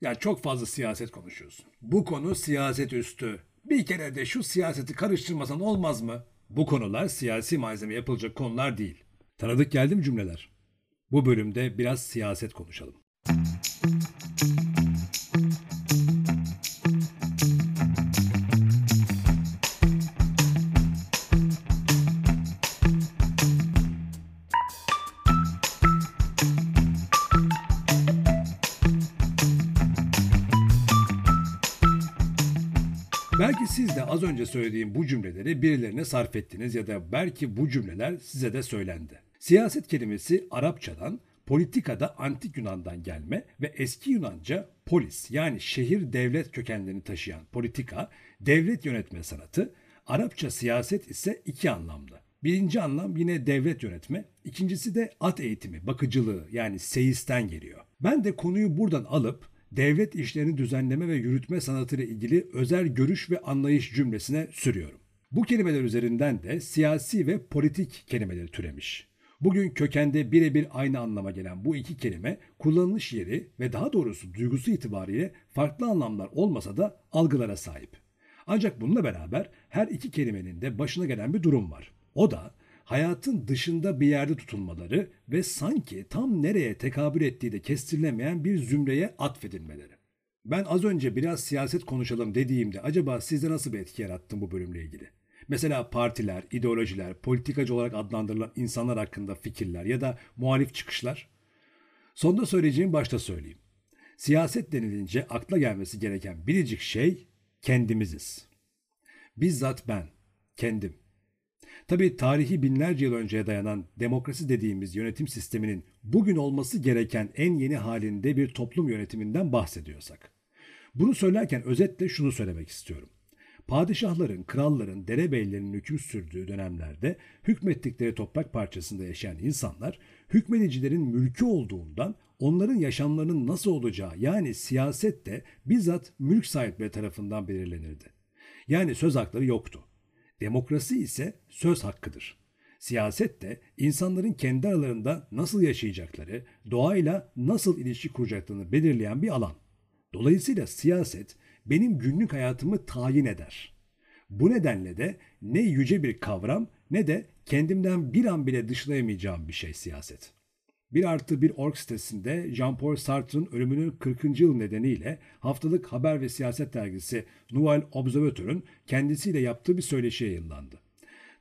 Ya çok fazla siyaset konuşuyorsun. Bu konu siyaset üstü. Bir kere de şu siyaseti karıştırmasan olmaz mı? Bu konular siyasi malzeme yapılacak konular değil. Tanıdık geldi mi cümleler? Bu bölümde biraz siyaset konuşalım. Belki siz de az önce söylediğim bu cümleleri birilerine sarf ettiniz ya da belki bu cümleler size de söylendi. Siyaset kelimesi Arapçadan, politikada antik Yunan'dan gelme ve eski Yunanca polis yani şehir devlet kökenlerini taşıyan politika, devlet yönetme sanatı, Arapça siyaset ise iki anlamlı. Birinci anlam yine devlet yönetme, ikincisi de at eğitimi, bakıcılığı yani seyisten geliyor. Ben de konuyu buradan alıp devlet işlerini düzenleme ve yürütme sanatıyla ilgili özel görüş ve anlayış cümlesine sürüyorum. Bu kelimeler üzerinden de siyasi ve politik kelimeleri türemiş. Bugün kökende birebir aynı anlama gelen bu iki kelime kullanılış yeri ve daha doğrusu duygusu itibariyle farklı anlamlar olmasa da algılara sahip. Ancak bununla beraber her iki kelimenin de başına gelen bir durum var. O da hayatın dışında bir yerde tutulmaları ve sanki tam nereye tekabül ettiği de kestirilemeyen bir zümreye atfedilmeleri. Ben az önce biraz siyaset konuşalım dediğimde acaba sizde nasıl bir etki yarattım bu bölümle ilgili? Mesela partiler, ideolojiler, politikacı olarak adlandırılan insanlar hakkında fikirler ya da muhalif çıkışlar. Sonda söyleyeceğim başta söyleyeyim. Siyaset denilince akla gelmesi gereken biricik şey kendimiziz. Bizzat ben, kendim. Tabi tarihi binlerce yıl önceye dayanan demokrasi dediğimiz yönetim sisteminin bugün olması gereken en yeni halinde bir toplum yönetiminden bahsediyorsak. Bunu söylerken özetle şunu söylemek istiyorum. Padişahların, kralların, derebeylerin hüküm sürdüğü dönemlerde hükmettikleri toprak parçasında yaşayan insanlar hükmedicilerin mülkü olduğundan onların yaşamlarının nasıl olacağı yani siyaset de bizzat mülk sahipleri tarafından belirlenirdi. Yani söz hakları yoktu. Demokrasi ise söz hakkıdır. Siyaset de insanların kendi aralarında nasıl yaşayacakları, doğayla nasıl ilişki kuracaklarını belirleyen bir alan. Dolayısıyla siyaset benim günlük hayatımı tayin eder. Bu nedenle de ne yüce bir kavram ne de kendimden bir an bile dışlayamayacağım bir şey siyaset. Bir artı bir org sitesinde Jean-Paul Sartre'ın ölümünün 40. yıl nedeniyle haftalık haber ve siyaset dergisi Nouvel Observateur'un kendisiyle yaptığı bir söyleşi yayınlandı.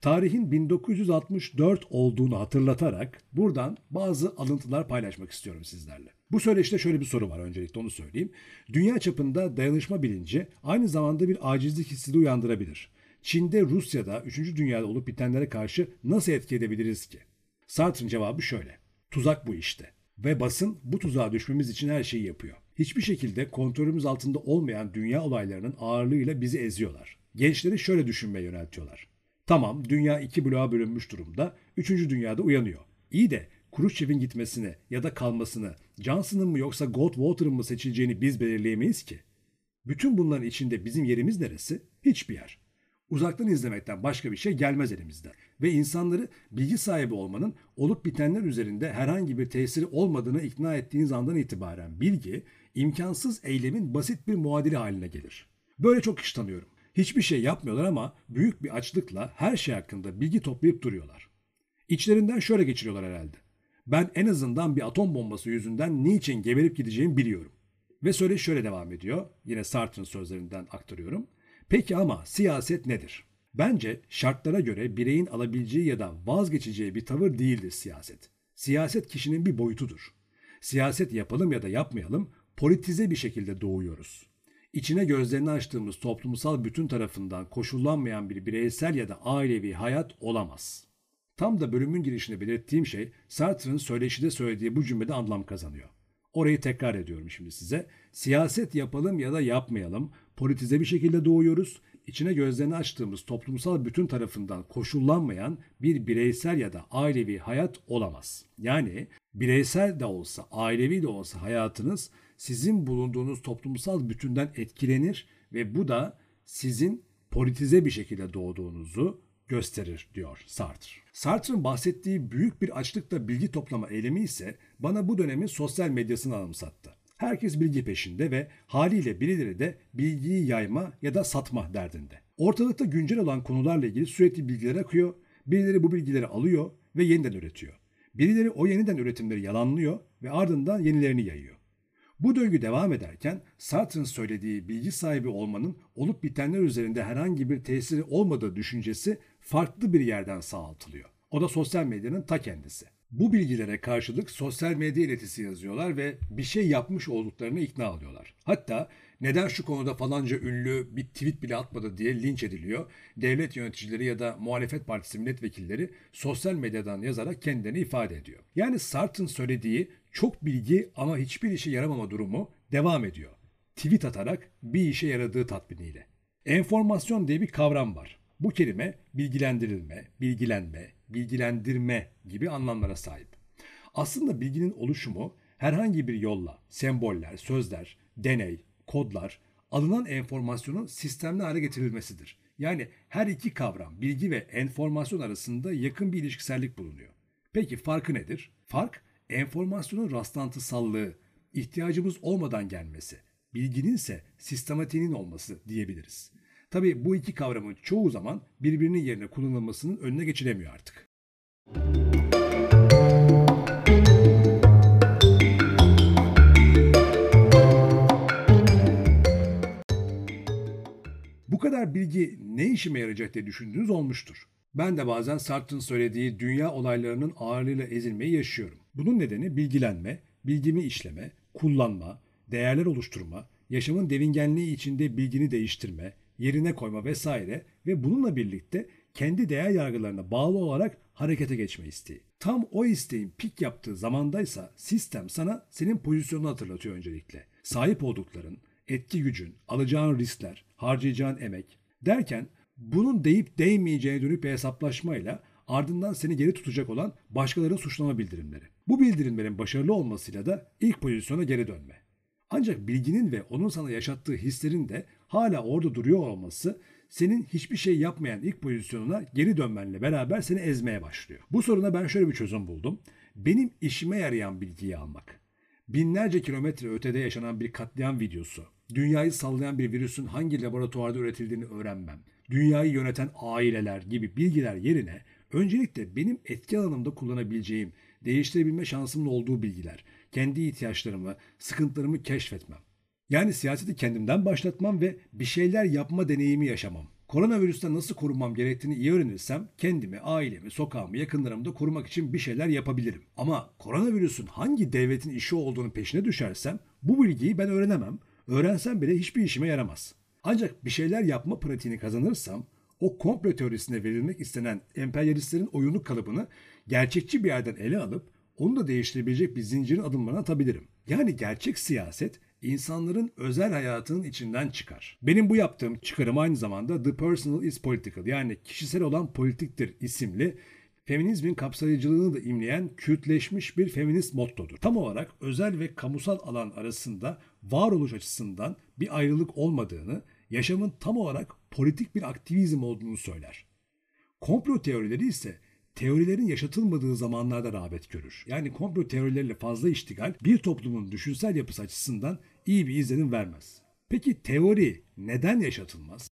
Tarihin 1964 olduğunu hatırlatarak buradan bazı alıntılar paylaşmak istiyorum sizlerle. Bu söyleşide şöyle bir soru var öncelikle onu söyleyeyim. Dünya çapında dayanışma bilinci aynı zamanda bir acizlik hissi de uyandırabilir. Çin'de, Rusya'da, 3. dünyada olup bitenlere karşı nasıl etki edebiliriz ki? Sartre'ın cevabı şöyle. Tuzak bu işte. Ve basın bu tuzağa düşmemiz için her şeyi yapıyor. Hiçbir şekilde kontrolümüz altında olmayan dünya olaylarının ağırlığıyla bizi eziyorlar. Gençleri şöyle düşünmeye yöneltiyorlar. Tamam dünya iki bloğa bölünmüş durumda. Üçüncü dünyada uyanıyor. İyi de Khrushchev'in gitmesini ya da kalmasını, Johnson'ın mı yoksa Goldwater'ın mı seçileceğini biz belirleyemeyiz ki. Bütün bunların içinde bizim yerimiz neresi? Hiçbir yer. Uzaktan izlemekten başka bir şey gelmez elimizden. Ve insanları bilgi sahibi olmanın olup bitenler üzerinde herhangi bir tesiri olmadığını ikna ettiğiniz andan itibaren bilgi, imkansız eylemin basit bir muadili haline gelir. Böyle çok kişi tanıyorum. Hiçbir şey yapmıyorlar ama büyük bir açlıkla her şey hakkında bilgi toplayıp duruyorlar. İçlerinden şöyle geçiriyorlar herhalde. Ben en azından bir atom bombası yüzünden niçin geberip gideceğimi biliyorum. Ve söyle şöyle devam ediyor. Yine Sartre'ın sözlerinden aktarıyorum. Peki ama siyaset nedir? Bence şartlara göre bireyin alabileceği ya da vazgeçeceği bir tavır değildir siyaset. Siyaset kişinin bir boyutudur. Siyaset yapalım ya da yapmayalım politize bir şekilde doğuyoruz. İçine gözlerini açtığımız toplumsal bütün tarafından koşullanmayan bir bireysel ya da ailevi hayat olamaz. Tam da bölümün girişinde belirttiğim şey Sartre'ın söyleşide söylediği bu cümlede anlam kazanıyor. Orayı tekrar ediyorum şimdi size. Siyaset yapalım ya da yapmayalım, politize bir şekilde doğuyoruz. İçine gözlerini açtığımız toplumsal bütün tarafından koşullanmayan bir bireysel ya da ailevi hayat olamaz. Yani bireysel de olsa, ailevi de olsa hayatınız sizin bulunduğunuz toplumsal bütünden etkilenir ve bu da sizin politize bir şekilde doğduğunuzu gösterir diyor Sartre. Sartre'ın bahsettiği büyük bir açlıkla bilgi toplama eylemi ise bana bu dönemin sosyal medyasını anımsattı. Herkes bilgi peşinde ve haliyle birileri de bilgiyi yayma ya da satma derdinde. Ortalıkta güncel olan konularla ilgili sürekli bilgiler akıyor, birileri bu bilgileri alıyor ve yeniden üretiyor. Birileri o yeniden üretimleri yalanlıyor ve ardından yenilerini yayıyor. Bu döngü devam ederken Sartre'ın söylediği bilgi sahibi olmanın olup bitenler üzerinde herhangi bir tesiri olmadığı düşüncesi farklı bir yerden sağaltılıyor. O da sosyal medyanın ta kendisi. Bu bilgilere karşılık sosyal medya iletisi yazıyorlar ve bir şey yapmış olduklarını ikna alıyorlar. Hatta neden şu konuda falanca ünlü bir tweet bile atmadı diye linç ediliyor. Devlet yöneticileri ya da muhalefet partisi milletvekilleri sosyal medyadan yazarak kendilerini ifade ediyor. Yani Sartre'ın söylediği çok bilgi ama hiçbir işe yaramama durumu devam ediyor. Tweet atarak bir işe yaradığı tatminiyle. Enformasyon diye bir kavram var. Bu kelime bilgilendirilme, bilgilenme, bilgilendirme gibi anlamlara sahip. Aslında bilginin oluşumu herhangi bir yolla semboller, sözler, deney, kodlar, alınan enformasyonun sistemli hale getirilmesidir. Yani her iki kavram bilgi ve enformasyon arasında yakın bir ilişkisellik bulunuyor. Peki farkı nedir? Fark enformasyonun rastlantısallığı, ihtiyacımız olmadan gelmesi, bilginin ise sistematiğinin olması diyebiliriz. Tabi bu iki kavramın çoğu zaman birbirinin yerine kullanılmasının önüne geçilemiyor artık. Bu kadar bilgi ne işime yarayacak diye düşündüğünüz olmuştur. Ben de bazen Sartre'ın söylediği dünya olaylarının ağırlığıyla ezilmeyi yaşıyorum. Bunun nedeni bilgilenme, bilgimi işleme, kullanma, değerler oluşturma, yaşamın devingenliği içinde bilgini değiştirme, yerine koyma vesaire ve bununla birlikte kendi değer yargılarına bağlı olarak harekete geçme isteği. Tam o isteğin pik yaptığı zamandaysa sistem sana senin pozisyonunu hatırlatıyor öncelikle. Sahip oldukların, etki gücün, alacağın riskler, harcayacağın emek derken bunun deyip değmeyeceğine dönük bir hesaplaşmayla ardından seni geri tutacak olan başkalarının suçlama bildirimleri. Bu bildirimlerin başarılı olmasıyla da ilk pozisyona geri dönme. Ancak bilginin ve onun sana yaşattığı hislerin de hala orada duruyor olması senin hiçbir şey yapmayan ilk pozisyonuna geri dönmenle beraber seni ezmeye başlıyor. Bu soruna ben şöyle bir çözüm buldum. Benim işime yarayan bilgiyi almak. Binlerce kilometre ötede yaşanan bir katliam videosu, dünyayı sallayan bir virüsün hangi laboratuvarda üretildiğini öğrenmem, dünyayı yöneten aileler gibi bilgiler yerine öncelikle benim etki alanımda kullanabileceğim, değiştirebilme şansımın olduğu bilgiler, kendi ihtiyaçlarımı, sıkıntılarımı keşfetmem. Yani siyaseti kendimden başlatmam ve bir şeyler yapma deneyimi yaşamam. Koronavirüsten nasıl korunmam gerektiğini iyi öğrenirsem kendimi, ailemi, sokağımı, yakınlarımı da korumak için bir şeyler yapabilirim. Ama koronavirüsün hangi devletin işi olduğunu peşine düşersem bu bilgiyi ben öğrenemem. Öğrensem bile hiçbir işime yaramaz. Ancak bir şeyler yapma pratiğini kazanırsam o komplo teorisine verilmek istenen emperyalistlerin oyunu kalıbını gerçekçi bir yerden ele alıp onu da değiştirebilecek bir zincirin adımlarına atabilirim. Yani gerçek siyaset insanların özel hayatının içinden çıkar. Benim bu yaptığım çıkarım aynı zamanda The Personal is Political yani kişisel olan politiktir isimli feminizmin kapsayıcılığını da imleyen kültleşmiş bir feminist mottodur. Tam olarak özel ve kamusal alan arasında varoluş açısından bir ayrılık olmadığını, yaşamın tam olarak politik bir aktivizm olduğunu söyler. Komplo teorileri ise teorilerin yaşatılmadığı zamanlarda rağbet görür. Yani komplo teorileriyle fazla iştigal bir toplumun düşünsel yapısı açısından iyi bir izlenim vermez. Peki teori neden yaşatılmaz?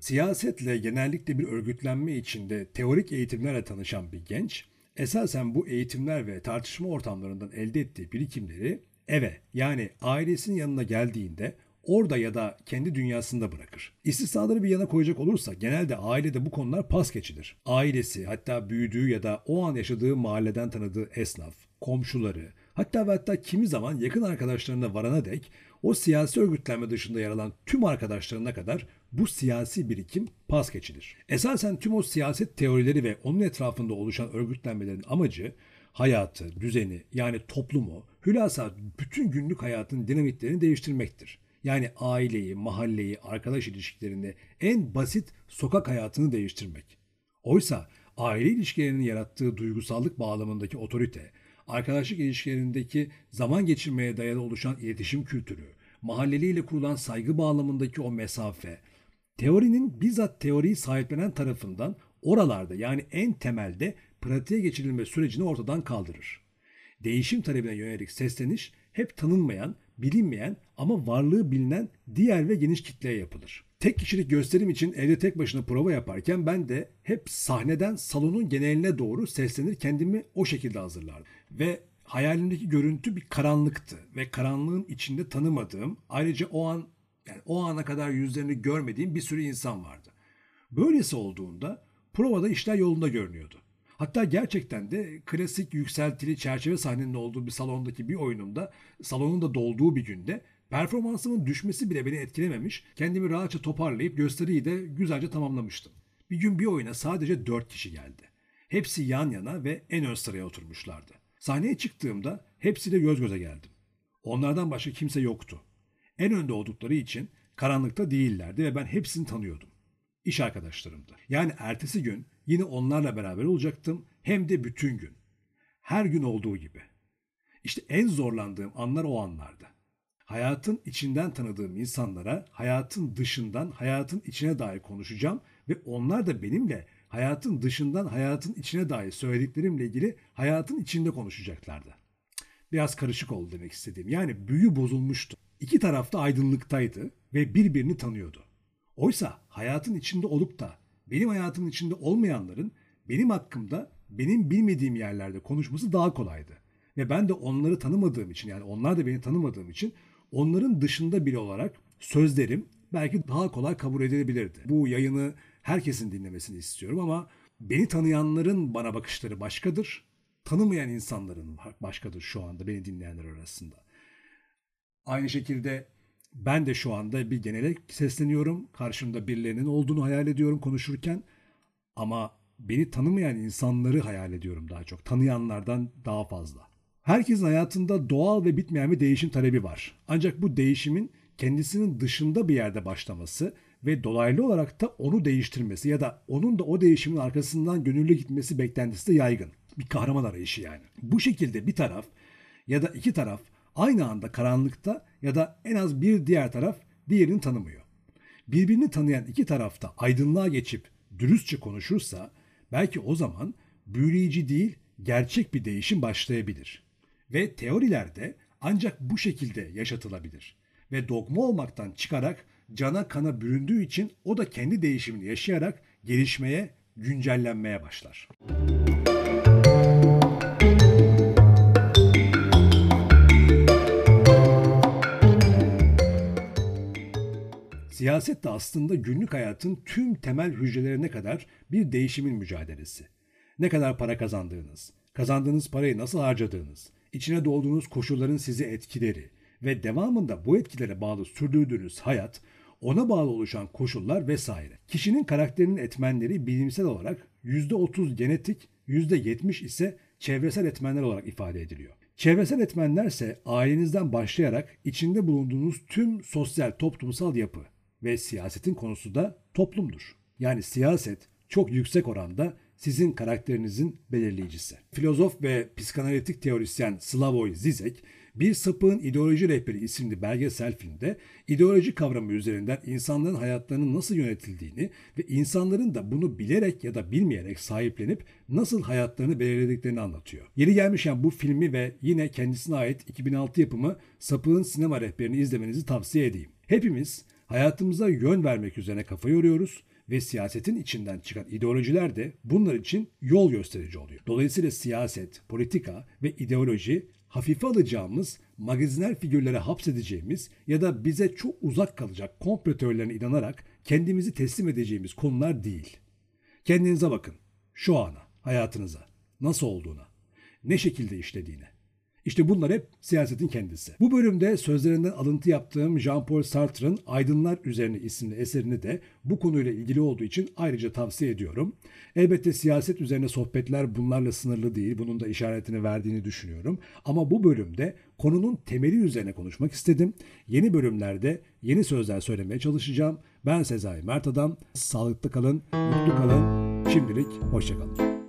Siyasetle genellikle bir örgütlenme içinde teorik eğitimlerle tanışan bir genç, esasen bu eğitimler ve tartışma ortamlarından elde ettiği birikimleri eve yani ailesinin yanına geldiğinde orada ya da kendi dünyasında bırakır. İstisnaları bir yana koyacak olursa genelde ailede bu konular pas geçilir. Ailesi hatta büyüdüğü ya da o an yaşadığı mahalleden tanıdığı esnaf, komşuları, hatta ve hatta kimi zaman yakın arkadaşlarına varana dek o siyasi örgütlenme dışında yer alan tüm arkadaşlarına kadar bu siyasi birikim pas geçilir. Esasen tüm o siyaset teorileri ve onun etrafında oluşan örgütlenmelerin amacı hayatı, düzeni yani toplumu, hülasa bütün günlük hayatın dinamitlerini değiştirmektir. Yani aileyi, mahalleyi, arkadaş ilişkilerini, en basit sokak hayatını değiştirmek. Oysa aile ilişkilerinin yarattığı duygusallık bağlamındaki otorite, arkadaşlık ilişkilerindeki zaman geçirmeye dayalı oluşan iletişim kültürü, mahalleliyle kurulan saygı bağlamındaki o mesafe, Teorinin bizzat teoriyi sahiplenen tarafından oralarda yani en temelde pratiğe geçirilme sürecini ortadan kaldırır. Değişim talebine yönelik sesleniş hep tanınmayan, bilinmeyen ama varlığı bilinen diğer ve geniş kitleye yapılır. Tek kişilik gösterim için evde tek başına prova yaparken ben de hep sahneden salonun geneline doğru seslenir kendimi o şekilde hazırlardım. Ve hayalimdeki görüntü bir karanlıktı ve karanlığın içinde tanımadığım ayrıca o an yani o ana kadar yüzlerini görmediğim bir sürü insan vardı. Böylesi olduğunda provada işler yolunda görünüyordu. Hatta gerçekten de klasik yükseltili çerçeve sahnenin olduğu bir salondaki bir oyunumda salonun da dolduğu bir günde performansımın düşmesi bile beni etkilememiş. Kendimi rahatça toparlayıp gösteriyi de güzelce tamamlamıştım. Bir gün bir oyuna sadece 4 kişi geldi. Hepsi yan yana ve en ön sıraya oturmuşlardı. Sahneye çıktığımda hepsiyle göz göze geldim. Onlardan başka kimse yoktu. En önde oldukları için karanlıkta değillerdi ve ben hepsini tanıyordum. İş arkadaşlarımdı. Yani ertesi gün yine onlarla beraber olacaktım hem de bütün gün. Her gün olduğu gibi. İşte en zorlandığım anlar o anlardı. Hayatın içinden tanıdığım insanlara hayatın dışından hayatın içine dair konuşacağım ve onlar da benimle hayatın dışından hayatın içine dair söylediklerimle ilgili hayatın içinde konuşacaklardı. Biraz karışık oldu demek istediğim. Yani büyü bozulmuştu. İki tarafta aydınlıktaydı ve birbirini tanıyordu. Oysa hayatın içinde olup da benim hayatımın içinde olmayanların benim hakkımda benim bilmediğim yerlerde konuşması daha kolaydı. Ve ben de onları tanımadığım için yani onlar da beni tanımadığım için onların dışında biri olarak sözlerim belki daha kolay kabul edilebilirdi. Bu yayını herkesin dinlemesini istiyorum ama beni tanıyanların bana bakışları başkadır. Tanımayan insanların başkadır şu anda beni dinleyenler arasında. Aynı şekilde ben de şu anda bir genele sesleniyorum. Karşımda birilerinin olduğunu hayal ediyorum konuşurken. Ama beni tanımayan insanları hayal ediyorum daha çok. Tanıyanlardan daha fazla. Herkesin hayatında doğal ve bitmeyen bir değişim talebi var. Ancak bu değişimin kendisinin dışında bir yerde başlaması ve dolaylı olarak da onu değiştirmesi ya da onun da o değişimin arkasından gönüllü gitmesi beklentisi de yaygın. Bir kahraman arayışı yani. Bu şekilde bir taraf ya da iki taraf aynı anda karanlıkta ya da en az bir diğer taraf diğerini tanımıyor. Birbirini tanıyan iki tarafta aydınlığa geçip dürüstçe konuşursa belki o zaman büyüleyici değil gerçek bir değişim başlayabilir. Ve teorilerde ancak bu şekilde yaşatılabilir. Ve dogma olmaktan çıkarak cana kana büründüğü için o da kendi değişimini yaşayarak gelişmeye, güncellenmeye başlar. Siyaset de aslında günlük hayatın tüm temel hücrelerine kadar bir değişimin mücadelesi. Ne kadar para kazandığınız, kazandığınız parayı nasıl harcadığınız, içine dolduğunuz koşulların sizi etkileri ve devamında bu etkilere bağlı sürdürdüğünüz hayat, ona bağlı oluşan koşullar vesaire. Kişinin karakterinin etmenleri bilimsel olarak %30 genetik, %70 ise çevresel etmenler olarak ifade ediliyor. Çevresel etmenler ise ailenizden başlayarak içinde bulunduğunuz tüm sosyal toplumsal yapı ve siyasetin konusu da toplumdur. Yani siyaset çok yüksek oranda sizin karakterinizin belirleyicisi. Filozof ve psikanalitik teorisyen Slavoj Zizek, Bir Sapığın İdeoloji Rehberi isimli belgesel filmde ideoloji kavramı üzerinden insanların hayatlarının nasıl yönetildiğini ve insanların da bunu bilerek ya da bilmeyerek sahiplenip nasıl hayatlarını belirlediklerini anlatıyor. Yeri gelmişken bu filmi ve yine kendisine ait 2006 yapımı Sapığın Sinema Rehberini izlemenizi tavsiye edeyim. Hepimiz hayatımıza yön vermek üzerine kafa yoruyoruz ve siyasetin içinden çıkan ideolojiler de bunlar için yol gösterici oluyor. Dolayısıyla siyaset, politika ve ideoloji hafife alacağımız, magazinel figürlere hapsedeceğimiz ya da bize çok uzak kalacak komplo teorilerine inanarak kendimizi teslim edeceğimiz konular değil. Kendinize bakın. Şu ana, hayatınıza. Nasıl olduğuna. Ne şekilde işlediğine. İşte bunlar hep siyasetin kendisi. Bu bölümde sözlerinden alıntı yaptığım Jean-Paul Sartre'ın Aydınlar Üzerine isimli eserini de bu konuyla ilgili olduğu için ayrıca tavsiye ediyorum. Elbette siyaset üzerine sohbetler bunlarla sınırlı değil. Bunun da işaretini verdiğini düşünüyorum. Ama bu bölümde konunun temeli üzerine konuşmak istedim. Yeni bölümlerde yeni sözler söylemeye çalışacağım. Ben Sezai Mert Adam. Sağlıklı kalın, mutlu kalın. Şimdilik hoşçakalın.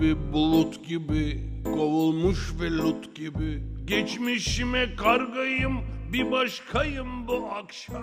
Gibi bulut gibi kovulmuş ve lut gibi. Geçmişime kargayım bir başkayım bu akşam